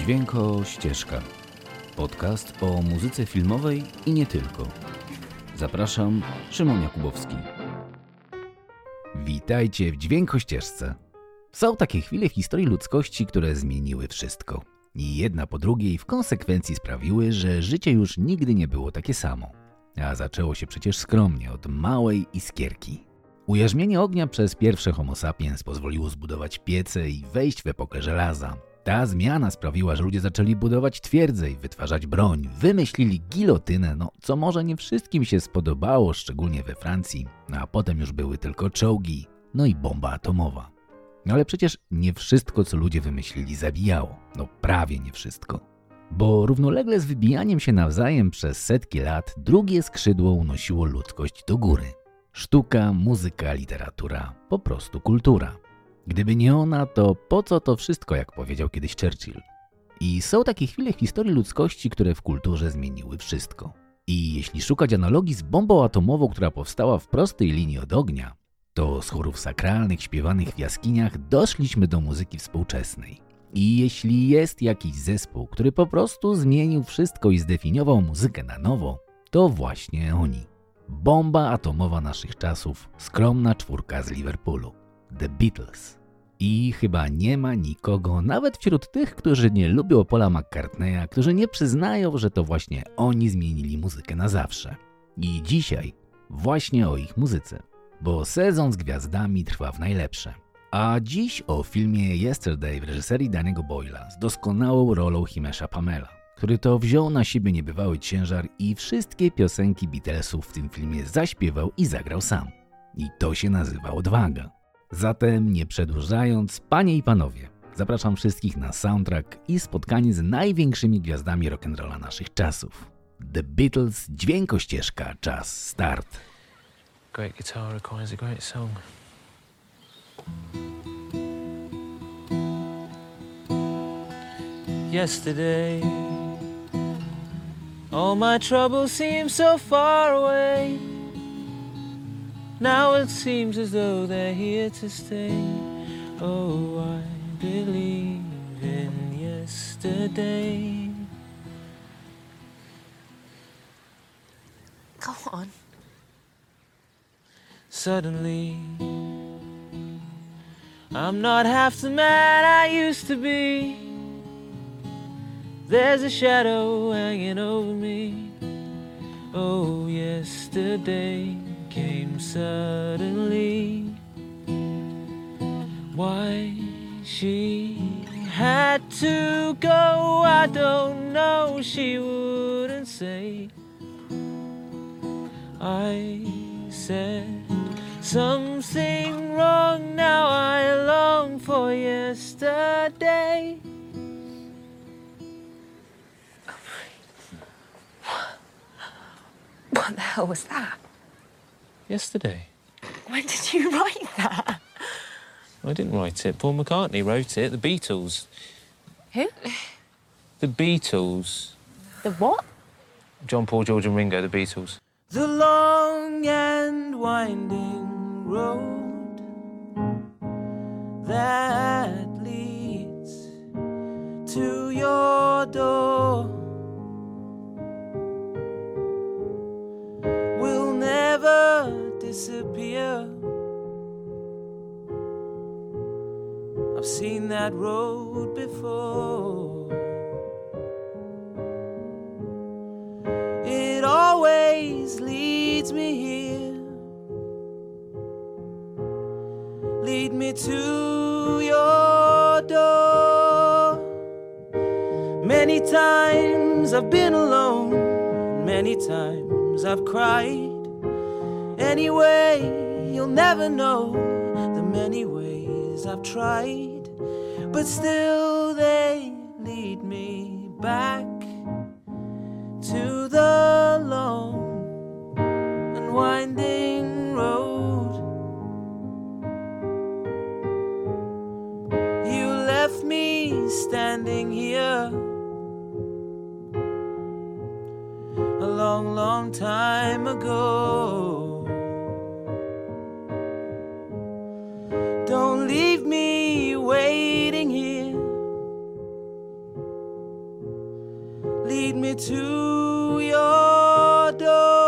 Dźwięko Ścieżka. Podcast o muzyce filmowej i nie tylko. Zapraszam, Szymon Jakubowski. Witajcie w Dźwięko Ścieżce. Są takie chwile w historii ludzkości, które zmieniły wszystko. I jedna po drugiej w konsekwencji sprawiły, że życie już nigdy nie było takie samo. A zaczęło się przecież skromnie, od małej iskierki. Ujarzmienie ognia przez pierwsze homo sapiens pozwoliło zbudować piece i wejść w epokę żelaza. Ta zmiana sprawiła, że ludzie zaczęli budować twierdze i wytwarzać broń. Wymyślili gilotynę, no co może nie wszystkim się spodobało, szczególnie we Francji, a potem już były tylko czołgi, no i bomba atomowa. No ale przecież nie wszystko, co ludzie wymyślili, zabijało. No prawie nie wszystko. Bo równolegle z wybijaniem się nawzajem przez setki lat, drugie skrzydło unosiło ludzkość do góry. Sztuka, muzyka, literatura, po prostu kultura. Gdyby nie ona, to po co to wszystko, jak powiedział kiedyś Churchill? I są takie chwile w historii ludzkości, które w kulturze zmieniły wszystko. I jeśli szukać analogii z bombą atomową, która powstała w prostej linii od ognia, to z chórów sakralnych śpiewanych w jaskiniach doszliśmy do muzyki współczesnej. I jeśli jest jakiś zespół, który po prostu zmienił wszystko i zdefiniował muzykę na nowo, to właśnie oni. Bomba atomowa naszych czasów, skromna czwórka z Liverpoolu. The Beatles. I chyba nie ma nikogo, nawet wśród tych, którzy nie lubią Paula McCartneya, którzy nie przyznają, że to właśnie oni zmienili muzykę na zawsze. I dzisiaj właśnie o ich muzyce, bo sezon z gwiazdami trwa w najlepsze. A dziś o filmie Yesterday w reżyserii Danego Boyla z doskonałą rolą Himesha Pamela, który to wziął na siebie niebywały ciężar i wszystkie piosenki Beatlesów w tym filmie zaśpiewał i zagrał sam. I to się nazywa odwaga. Zatem nie przedłużając, panie i panowie, zapraszam wszystkich na soundtrack i spotkanie z największymi gwiazdami rock'n'rolla naszych czasów. The Beatles, dźwiękościeżka, czas start. Great guitar requires a great song. Yesterday, all my troubles seem so far away. Now it seems as though they're here to stay. Oh, I believe in yesterday. Go on. Suddenly, I'm not half the man I used to be. There's a shadow hanging over me. Oh, yesterday came suddenly. Why she had to go, I don't know. She wouldn't say. I said something wrong. Now I long for yesterday. What the hell was that? Yesterday. When did you write that? I didn't write it. Paul McCartney wrote it. The Beatles. Who? The Beatles. The what? John Paul, George, and Ringo. The Beatles. The long and winding road that leads to your door disappear. I've seen that road before. It always leads me here. Lead me to your door. Many times I've been alone, many times I've cried. Anyway, you'll never know the many ways I've tried, but still they lead me back to the long and winding road. You left me standing here a long, long time ago. To your door.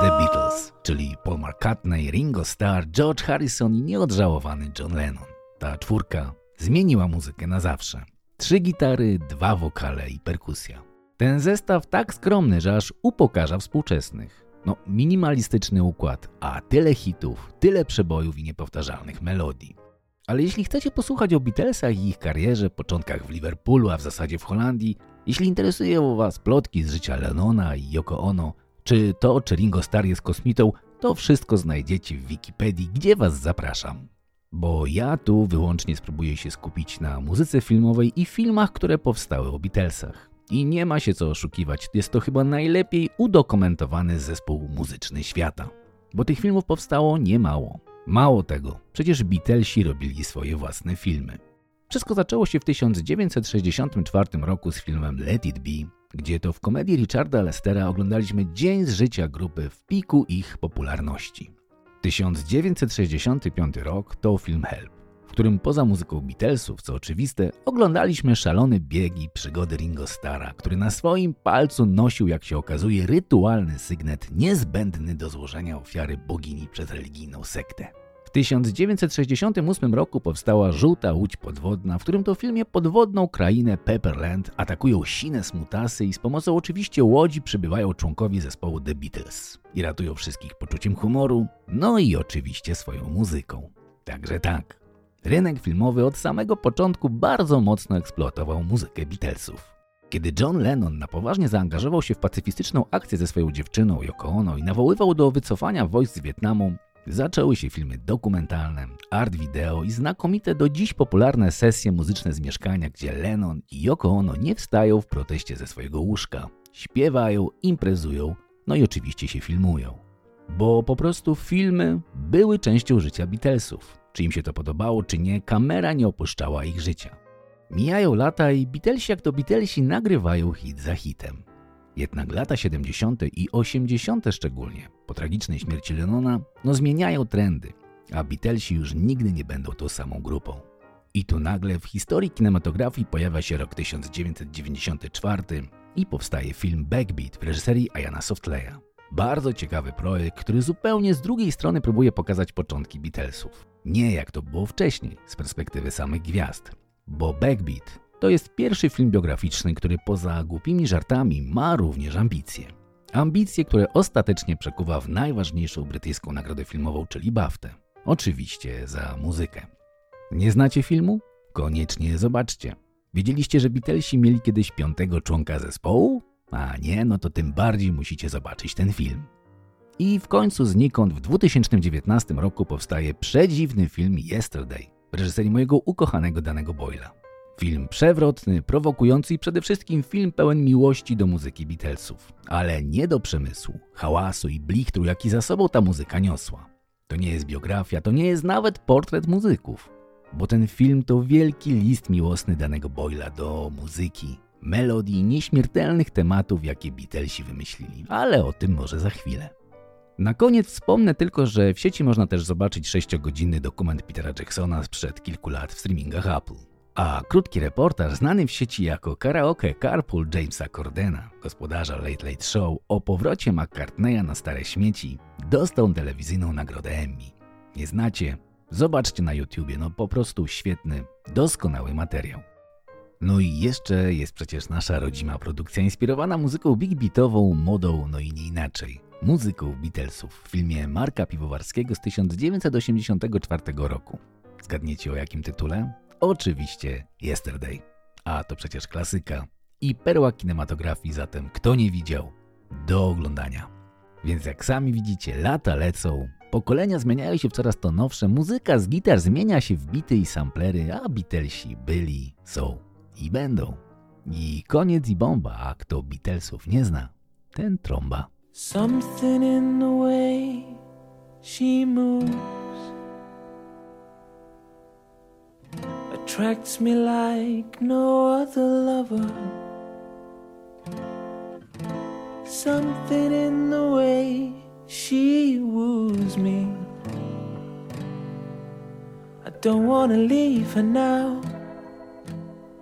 The Beatles, czyli Paul McCartney, Ringo Starr, George Harrison i nieodżałowany John Lennon. Ta czwórka zmieniła muzykę na zawsze. Trzy gitary, dwa wokale i perkusja. Ten zestaw tak skromny, że aż upokarza współczesnych. No, minimalistyczny układ, a tyle hitów, tyle przebojów i niepowtarzalnych melodii. Ale jeśli chcecie posłuchać o Beatlesach i ich karierze, początkach w Liverpoolu, a w zasadzie w Holandii, jeśli interesują Was plotki z życia Lennona i Yoko Ono, czy to, czy Ringo Starr jest kosmitą, to wszystko znajdziecie w Wikipedii, gdzie Was zapraszam. Bo ja tu wyłącznie spróbuję się skupić na muzyce filmowej i filmach, które powstały o Beatlesach. I nie ma się co oszukiwać, jest to chyba najlepiej udokumentowany zespół muzyczny świata. Bo tych filmów powstało niemało. Mało tego, przecież Beatlesi robili swoje własne filmy. Wszystko zaczęło się w 1964 roku z filmem Let It Be, gdzie to w komedii Richarda Lestera oglądaliśmy dzień z życia grupy w piku ich popularności. 1965 rok to film Help, w którym poza muzyką Beatlesów, co oczywiste, oglądaliśmy szalony bieg i przygody Ringo Starra, który na swoim palcu nosił, jak się okazuje, rytualny sygnet niezbędny do złożenia ofiary bogini przez religijną sektę. W 1968 roku powstała Żółta Łódź Podwodna, w którym to filmie podwodną krainę Pepperland atakują sine smutasy i z pomocą oczywiście łodzi przybywają członkowie zespołu The Beatles i ratują wszystkich poczuciem humoru, no i oczywiście swoją muzyką. Także tak, rynek filmowy od samego początku bardzo mocno eksploatował muzykę Beatlesów. Kiedy John Lennon na poważnie zaangażował się w pacyfistyczną akcję ze swoją dziewczyną Yoko Ono i nawoływał do wycofania wojsk z Wietnamu, Zaczęły się filmy dokumentalne, art wideo i znakomite do dziś popularne sesje muzyczne z mieszkania, gdzie Lennon i Yoko Ono nie wstają w proteście ze swojego łóżka. Śpiewają, imprezują, no i oczywiście się filmują. Bo po prostu filmy były częścią życia Beatlesów. Czy im się to podobało, czy nie, kamera nie opuszczała ich życia. Mijają lata i Beatlesi jak to Beatlesi nagrywają hit za hitem. Jednak lata 70. i 80. szczególnie, po tragicznej śmierci Lennona, no zmieniają trendy, a Beatlesi już nigdy nie będą tą samą grupą. I tu nagle w historii kinematografii pojawia się rok 1994 i powstaje film Backbeat w reżyserii Ayana Softleya. Bardzo ciekawy projekt, który zupełnie z drugiej strony próbuje pokazać początki Beatlesów. Nie jak to było wcześniej, z perspektywy samych gwiazd. Bo Backbeat to jest pierwszy film biograficzny, który poza głupimi żartami ma również ambicje. Ambicje, które ostatecznie przekuwa w najważniejszą brytyjską nagrodę filmową, czyli BAFTę. Oczywiście za muzykę. Nie znacie filmu? Koniecznie zobaczcie. Wiedzieliście, że Beatlesi mieli kiedyś piątego członka zespołu? A nie, no to tym bardziej musicie zobaczyć ten film. I w końcu znikąd w 2019 roku powstaje przedziwny film Yesterday w reżyserii mojego ukochanego danego Boyla. Film przewrotny, prowokujący i przede wszystkim film pełen miłości do muzyki Beatlesów, ale nie do przemysłu, hałasu i blichtru, jaki za sobą ta muzyka niosła. To nie jest biografia, to nie jest nawet portret muzyków, bo ten film to wielki list miłosny danego Boyla do muzyki, melodii, nieśmiertelnych tematów, jakie Beatlesi wymyślili, ale o tym może za chwilę. Na koniec wspomnę tylko, że w sieci można też zobaczyć 6-godzinny dokument Petera Jacksona sprzed kilku lat w streamingach Apple. A krótki reportaż znany w sieci jako karaoke Carpool Jamesa Cordena, gospodarza Late Late Show, o powrocie McCartneya na stare śmieci, dostał telewizyjną nagrodę Emmy. Nie znacie? Zobaczcie na YouTubie, no po prostu świetny, doskonały materiał. No i jeszcze jest przecież nasza rodzima produkcja inspirowana muzyką big beatową, modą, no i nie inaczej. Muzyką Beatlesów w filmie Marka Piwowarskiego z 1984 roku. Zgadniecie o jakim tytule? Oczywiście Yesterday. A to przecież klasyka i perła kinematografii, zatem kto nie widział, do oglądania. Więc jak sami widzicie, lata lecą, pokolenia zmieniają się w coraz to nowsze, muzyka z gitar zmienia się w bity i samplery, a Beatlesi byli, są i będą. I koniec i bomba, a kto Beatlesów nie zna, ten trąba. Something in the way she moves attracts me like no other lover. Something in the way she woos me. I don't wanna leave her now.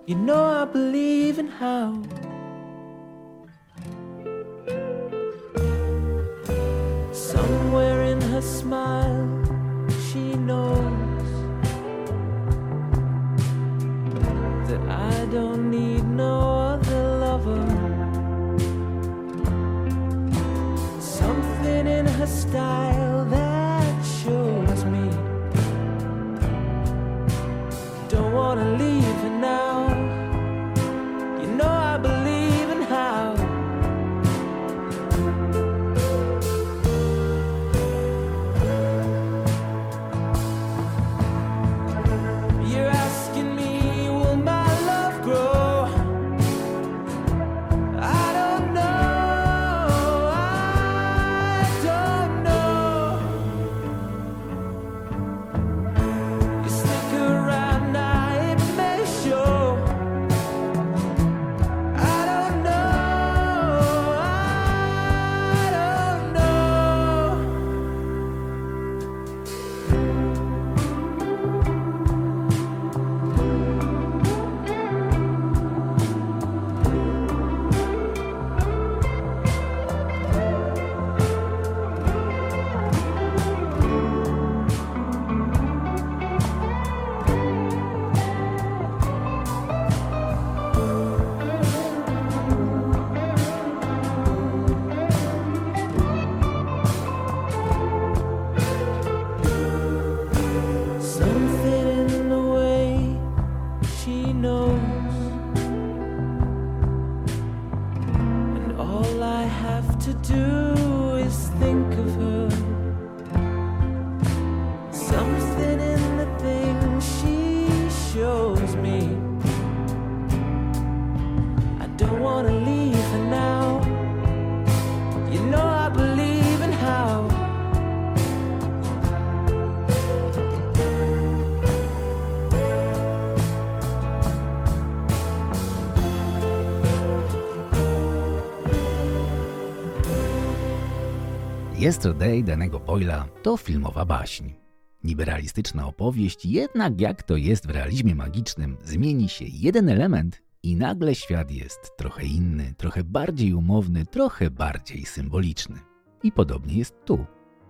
You know I believe in how. Somewhere in her smile, she knows. Something in Yesterday danego Boyla to filmowa baśń. Niby realistyczna opowieść, jednak jak to jest w realizmie magicznym, zmieni się jeden element i nagle świat jest trochę inny, trochę bardziej umowny, trochę bardziej symboliczny. I podobnie jest tu.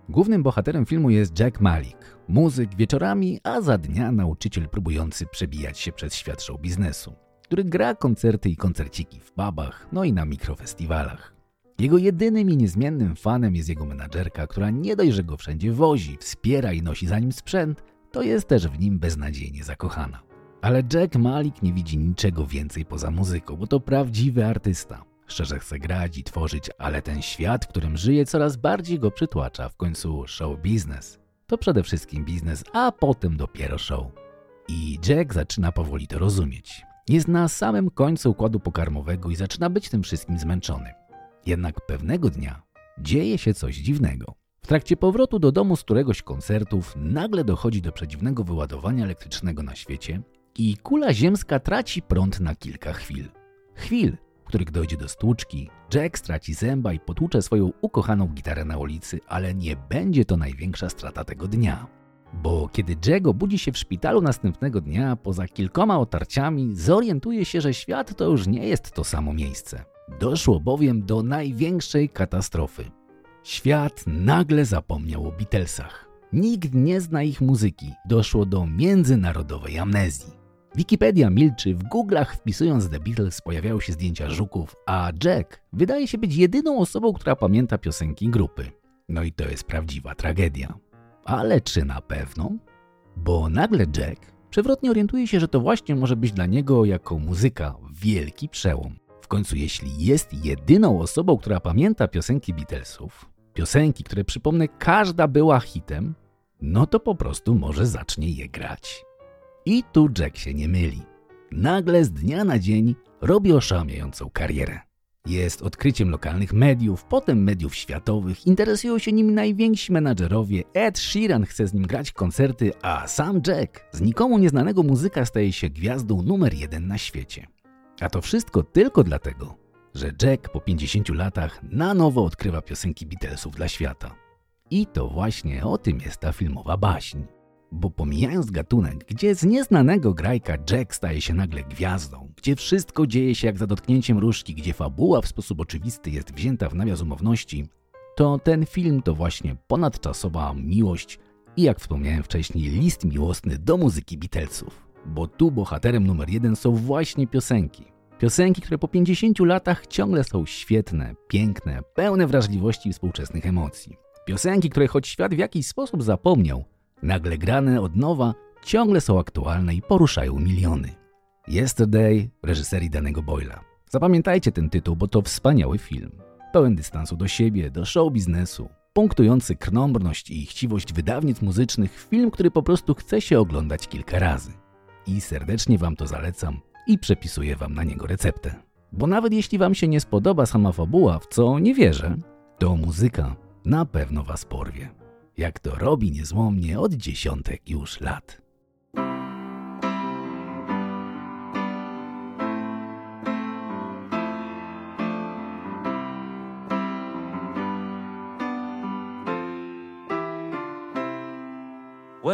Głównym bohaterem filmu jest Jack Malik, muzyk wieczorami, a za dnia nauczyciel próbujący przebijać się przez świat show biznesu, który gra koncerty i koncerciki w pubach, no i na mikrofestiwalach. Jego jedynym i niezmiennym fanem jest jego menadżerka, która nie dość, że go wszędzie wozi, wspiera i nosi za nim sprzęt, to jest też w nim beznadziejnie zakochana. Ale Jack Malik nie widzi niczego więcej poza muzyką, bo to prawdziwy artysta. Szczerze chce grać i tworzyć, ale ten świat, w którym żyje, coraz bardziej go przytłacza. W końcu show biznes. To przede wszystkim biznes, a potem dopiero show. I Jack zaczyna powoli to rozumieć. Jest na samym końcu układu pokarmowego i zaczyna być tym wszystkim zmęczony. Jednak pewnego dnia dzieje się coś dziwnego. W trakcie powrotu do domu z któregoś koncertów nagle dochodzi do przedziwnego wyładowania elektrycznego na świecie i kula ziemska traci prąd na kilka chwil. Chwil, w których dojdzie do stłuczki, Jack straci zęba i potłucze swoją ukochaną gitarę na ulicy, ale nie będzie to największa strata tego dnia. Bo kiedy Jack obudzi się w szpitalu następnego dnia, poza kilkoma otarciami, zorientuje się, że świat to już nie jest to samo miejsce. Doszło bowiem do największej katastrofy. Świat nagle zapomniał o Beatlesach. Nikt nie zna ich muzyki. Doszło do międzynarodowej amnezji. Wikipedia milczy, w Google'ach wpisując The Beatles pojawiają się zdjęcia żuków, a Jack wydaje się być jedyną osobą, która pamięta piosenki grupy. No i to jest prawdziwa tragedia. Ale czy na pewno? Bo nagle Jack przewrotnie orientuje się, że to właśnie może być dla niego jako muzyka wielki przełom. W końcu, jeśli jest jedyną osobą, która pamięta piosenki Beatlesów, piosenki, które przypomnę, każda była hitem, no to po prostu może zacznie je grać. I tu Jack się nie myli. Nagle z dnia na dzień robi oszałamiającą karierę. Jest odkryciem lokalnych mediów, potem mediów światowych, interesują się nim najwięksi menadżerowie, Ed Sheeran chce z nim grać koncerty, a sam Jack z nikomu nieznanego muzyka staje się gwiazdą numer jeden na świecie. A to wszystko tylko dlatego, że Jack po 50 latach na nowo odkrywa piosenki Beatlesów dla świata. I to właśnie o tym jest ta filmowa baśń. Bo pomijając gatunek, gdzie z nieznanego grajka Jack staje się nagle gwiazdą, gdzie wszystko dzieje się jak za dotknięciem różdżki, gdzie fabuła w sposób oczywisty jest wzięta w nawias umowności, to ten film to właśnie ponadczasowa miłość i jak wspomniałem wcześniej, list miłosny do muzyki Beatlesów. Bo tu bohaterem numer jeden są właśnie piosenki. Piosenki, które po 50 latach ciągle są świetne, piękne, pełne wrażliwości i współczesnych emocji. Piosenki, które choć świat w jakiś sposób zapomniał, nagle grane od nowa, ciągle są aktualne i poruszają miliony. Yesterday reżyserii danego Boyla. Zapamiętajcie ten tytuł, bo to wspaniały film. Pełen dystansu do siebie, do show biznesu, punktujący krnąbrność i chciwość wydawnic muzycznych, film, który po prostu chce się oglądać kilka razy. I serdecznie Wam to zalecam i przepisuję Wam na niego receptę. Bo nawet jeśli Wam się nie spodoba sama fabuła, w co nie wierzę, to muzyka na pewno Was porwie. Jak to robi niezłomnie od dziesiątek już lat.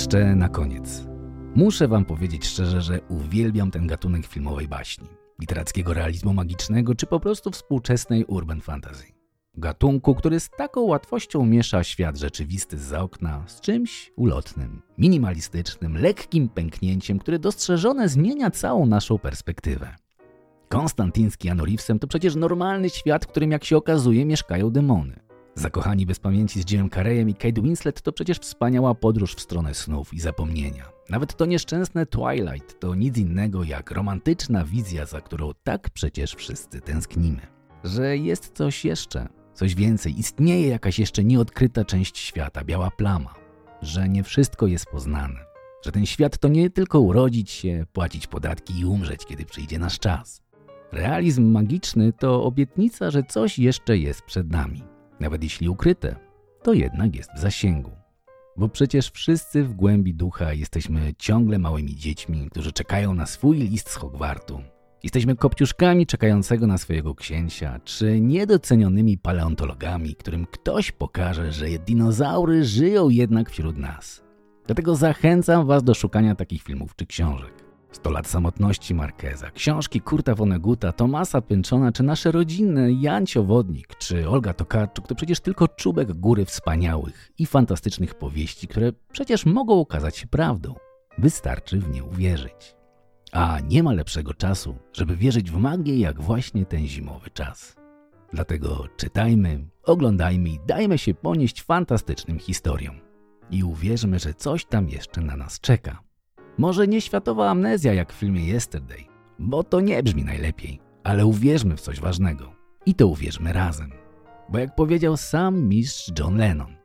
Jeszcze na koniec. Muszę wam powiedzieć szczerze, że uwielbiam ten gatunek filmowej baśni, literackiego realizmu magicznego czy po prostu współczesnej urban fantasy. Gatunku, który z taką łatwością miesza świat rzeczywisty z okna z czymś ulotnym, minimalistycznym, lekkim pęknięciem, które dostrzeżone zmienia całą naszą perspektywę. Keanu Reevesem to przecież normalny świat, w którym jak się okazuje mieszkają demony. Zakochani bez pamięci z Jimem Carreyem i Kate Winslet to przecież wspaniała podróż w stronę snów i zapomnienia. Nawet to nieszczęsne Twilight to nic innego jak romantyczna wizja, za którą tak przecież wszyscy tęsknimy. Że jest coś jeszcze, coś więcej, istnieje jakaś jeszcze nieodkryta część świata, biała plama. Że nie wszystko jest poznane. Że ten świat to nie tylko urodzić się, płacić podatki i umrzeć, kiedy przyjdzie nasz czas. Realizm magiczny to obietnica, że coś jeszcze jest przed nami. Nawet jeśli ukryte, to jednak jest w zasięgu. Bo przecież wszyscy w głębi ducha jesteśmy ciągle małymi dziećmi, którzy czekają na swój list z Hogwartu. Jesteśmy kopciuszkami czekającego na swojego księcia, czy niedocenionymi paleontologami, którym ktoś pokaże, że dinozaury żyją jednak wśród nas. Dlatego zachęcam Was do szukania takich filmów czy książek. 100 lat samotności Markeza, książki Kurta Woneguta, Tomasa Pęczona, czy nasze rodzinne Jancio Wodnik, czy Olga Tokarczuk to przecież tylko czubek góry wspaniałych i fantastycznych powieści, które przecież mogą okazać się prawdą. Wystarczy w nie uwierzyć. A nie ma lepszego czasu, żeby wierzyć w magię jak właśnie ten zimowy czas. Dlatego czytajmy, oglądajmy i dajmy się ponieść fantastycznym historiom. I uwierzmy, że coś tam jeszcze na nas czeka. Może nie światowa amnezja jak w filmie Yesterday, bo to nie brzmi najlepiej, ale uwierzmy w coś ważnego. I to uwierzmy razem. Bo jak powiedział sam mistrz John Lennon,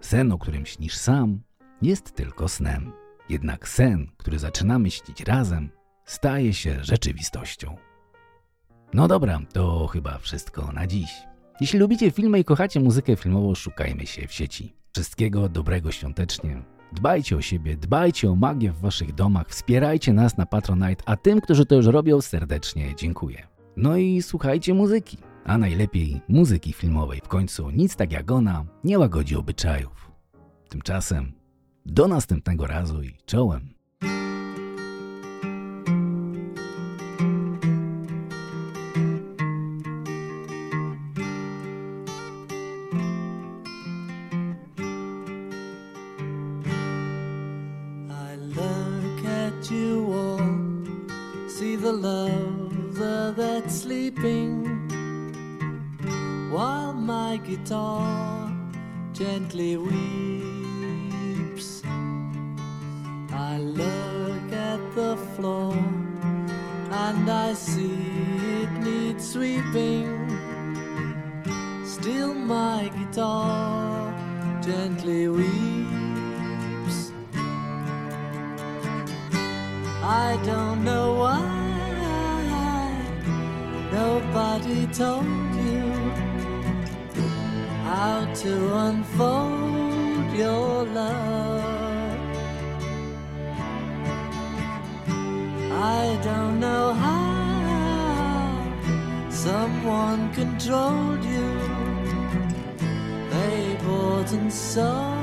sen, o którym śnisz sam, jest tylko snem. Jednak sen, który zaczynamy śnić razem, staje się rzeczywistością. No dobra, to chyba wszystko na dziś. Jeśli lubicie filmy i kochacie muzykę filmową, szukajmy się w sieci. Wszystkiego dobrego świątecznie. Dbajcie o siebie, dbajcie o magię w waszych domach, wspierajcie nas na Patronite, a tym, którzy to już robią, serdecznie dziękuję. No i słuchajcie muzyki, a najlepiej muzyki filmowej. W końcu nic tak jak ona nie łagodzi obyczajów. Tymczasem do następnego razu i czołem. Sleeping, while my guitar gently weeps. I look at the floor and I see it needs sweeping. Still, my guitar gently weeps. I don't know why nobody told you how to unfold your love. I don't know how someone controlled you. They bought and sold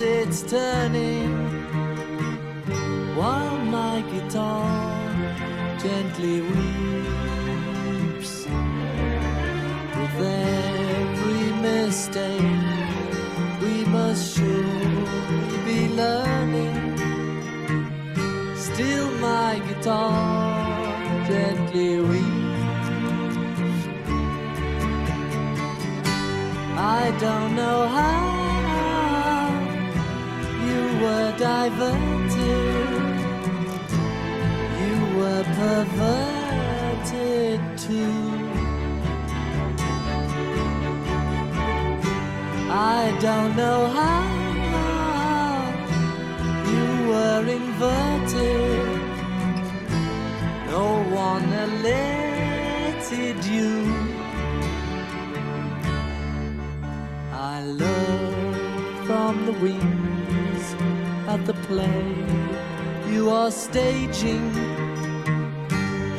it's turning while my guitar gently weeps. With every mistake, we must surely be learning. Still, my guitar gently weeps. I don't know how diverted, you were perverted too. I don't know how you were inverted. No one alerted you. I look from the wings at the play you are staging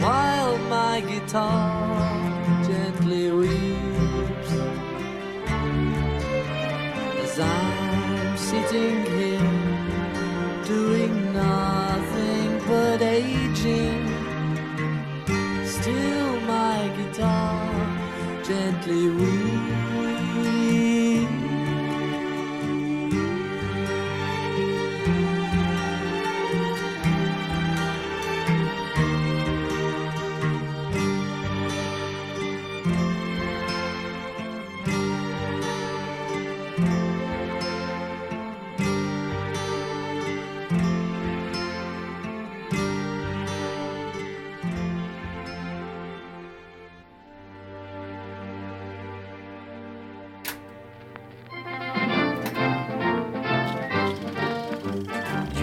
while my guitar gently weeps. As I'm sitting here doing nothing but aging still my guitar gently weeps.